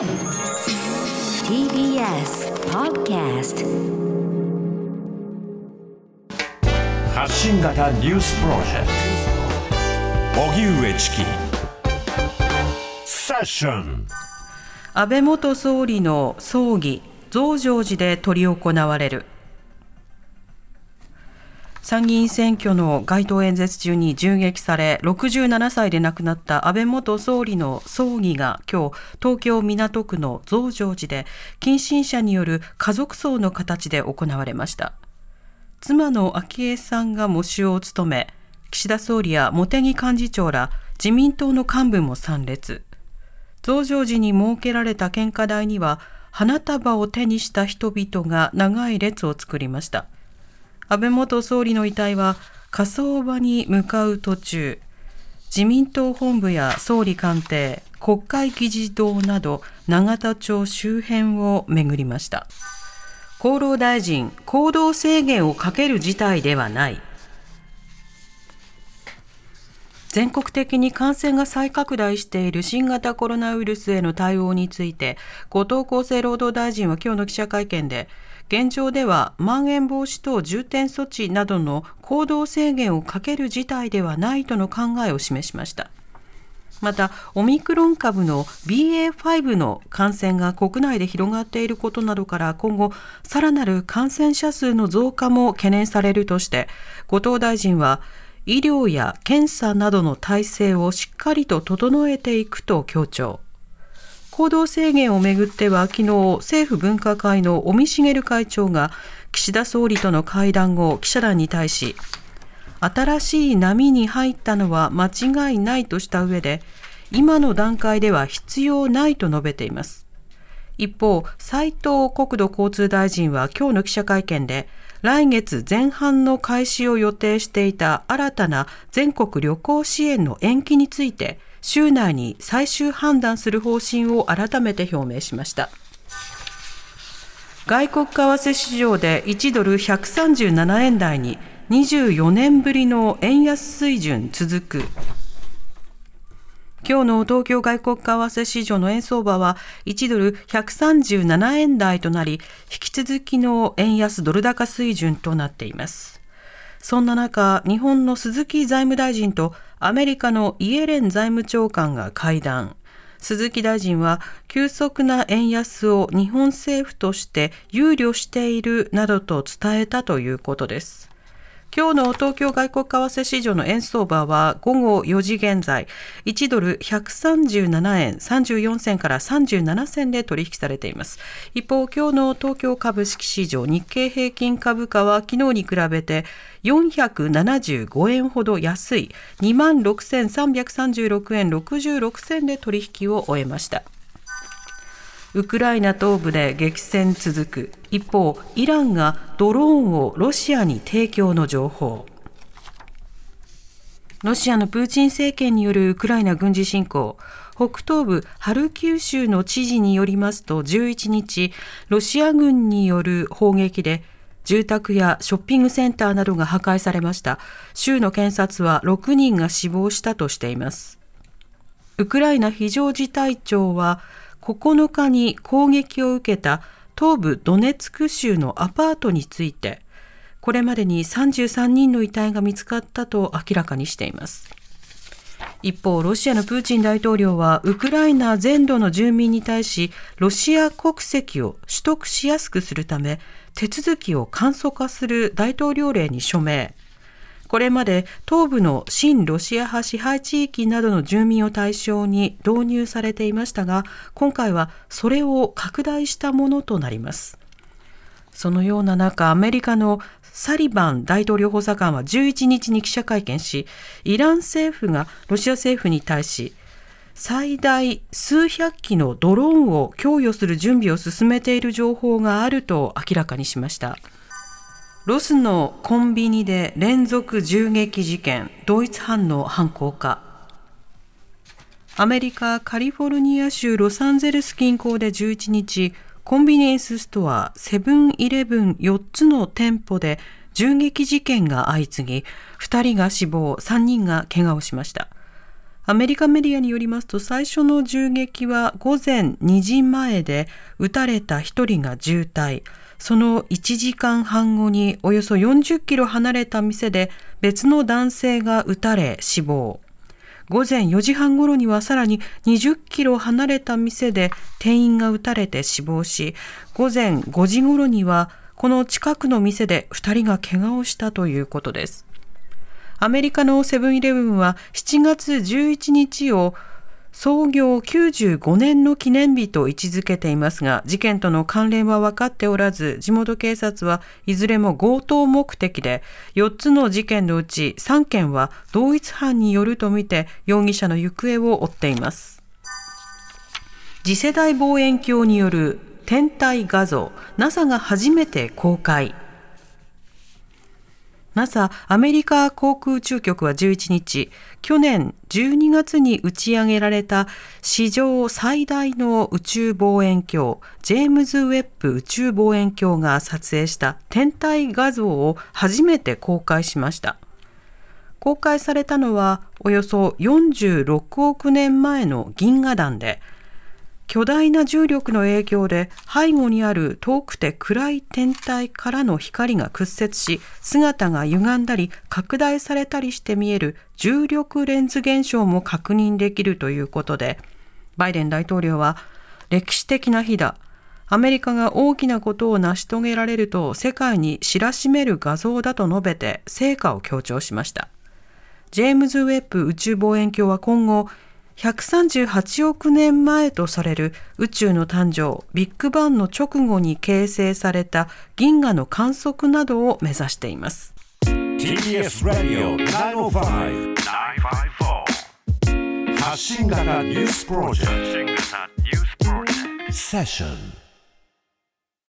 TBS Podcast 発信型ニュースプロジェクト。荻上チキ。セッション。安倍元総理の葬儀増上寺で執り行われる参議院選挙の街頭演説中に銃撃され67歳で亡くなった安倍元総理の葬儀が今日東京港区の増上寺で近親者による家族葬の形で行われました。妻の昭恵さんが喪主を務め岸田総理や茂木幹事長ら自民党の幹部も参列。増上寺に設けられた献花台には花束を手にした人々が長い列を作りました。安倍元総理の遺体は火葬場に向かう途中自民党本部や総理官邸国会議事堂など永田町周辺を巡りました。厚労大臣行動制限をかける事態ではない。全国的に感染が再拡大している新型コロナウイルスへの対応について後藤厚生労働大臣は今日の記者会見で現状ではまん延防止等重点措置などの行動制限をかける事態ではないとの考えを示しました。またオミクロン株の BA.5 の感染が国内で広がっていることなどから今後さらなる感染者数の増加も懸念されるとして後藤大臣は医療や検査などの体制をしっかりと整えていくと強調。行動制限をめぐっては昨日政府分科会の尾身茂会長が岸田総理との会談後記者団に対し新しい波に入ったのは間違いないとした上で今の段階では必要ないと述べています。一方斉藤国土交通大臣は今日の記者会見で来月前半の開始を予定していた新たな全国旅行支援の延期について週内に最終判断する方針を改めて表明しました。外国為替市場で1ドル137円台に24年ぶりの円安水準続く。今日の東京外国為替市場の円相場は1ドル137円台となり引き続きの円安ドル高水準となっています。そんな中日本の鈴木財務大臣とアメリカのイエレン財務長官が会談。鈴木大臣は急速な円安を日本政府として憂慮しているなどと伝えたということです。今日の東京外国為替市場の円相場は午後4時現在1ドル137円34銭から37銭で取引されています。一方今日の東京株式市場日経平均株価は昨日に比べて475円ほど安い26,336円66銭で取引を終えました。ウクライナ東部で激戦続く。一方イランがドローンをロシアに提供の情報。ロシアのプーチン政権によるウクライナ軍事侵攻。北東部ハルキウ州の知事によりますと11日ロシア軍による砲撃で住宅やショッピングセンターなどが破壊されました。州の検察は6人が死亡したとしています。ウクライナ非常事態庁は9日に攻撃を受けた東部ドネツク州のアパートについてこれまでに33人の遺体が見つかったと明らかにしています。一方ロシアのプーチン大統領はウクライナ全土の住民に対しロシア国籍を取得しやすくするため手続きを簡素化する大統領令に署名。これまで東部の親ロシア派支配地域などの住民を対象に導入されていましたが今回はそれを拡大したものとなりますそのような中アメリカのサリバン大統領補佐官は11日に記者会見しイラン政府がロシア政府に対し最大数百機のドローンを供与する準備を進めている情報があると明らかにしました。ロスのコンビニで連続銃撃事件、同一犯の犯行か。アメリカ・カリフォルニア州ロサンゼルス近郊で11日、コンビニエンスストアセブンイレブン4つの店舗で銃撃事件が相次ぎ、2人が死亡、3人が怪我をしました。アメリカメディアによりますと最初の銃撃は午前2時前で撃たれた1人が重体その1時間半後におよそ40キロ離れた店で別の男性が撃たれ死亡。午前4時半ごろにはさらに20キロ離れた店で店員が撃たれて死亡し午前5時ごろにはこの近くの店で2人が怪我をしたということです。アメリカのセブンイレブンは7月11日を創業95年の記念日と位置づけていますが、事件との関連は分かっておらず、地元警察はいずれも強盗目的で、4つの事件のうち3件は同一犯によるとみて、容疑者の行方を追っています。次世代望遠鏡による天体画像、NASA が初めて公開。NASA アメリカ航空宇宙局は11日、去年12月に打ち上げられた史上最大の宇宙望遠鏡、ジェームズ・ウェッブ宇宙望遠鏡が撮影した天体画像を初めて公開しました。公開されたのはおよそ46億年前の銀河団で、巨大な重力の影響で背後にある遠くて暗い天体からの光が屈折し姿が歪んだり拡大されたりして見える重力レンズ現象も確認できるということでバイデン大統領は歴史的な日だ。アメリカが大きなことを成し遂げられると世界に知らしめる画像だと述べて成果を強調しました。ジェームズ・ウェッブ宇宙望遠鏡は今後138億年前とされる宇宙の誕生、ビッグバンの直後に形成された銀河の観測などを目指しています。TBS ラディオ905-954発信型ニュースプロジェクト。セッション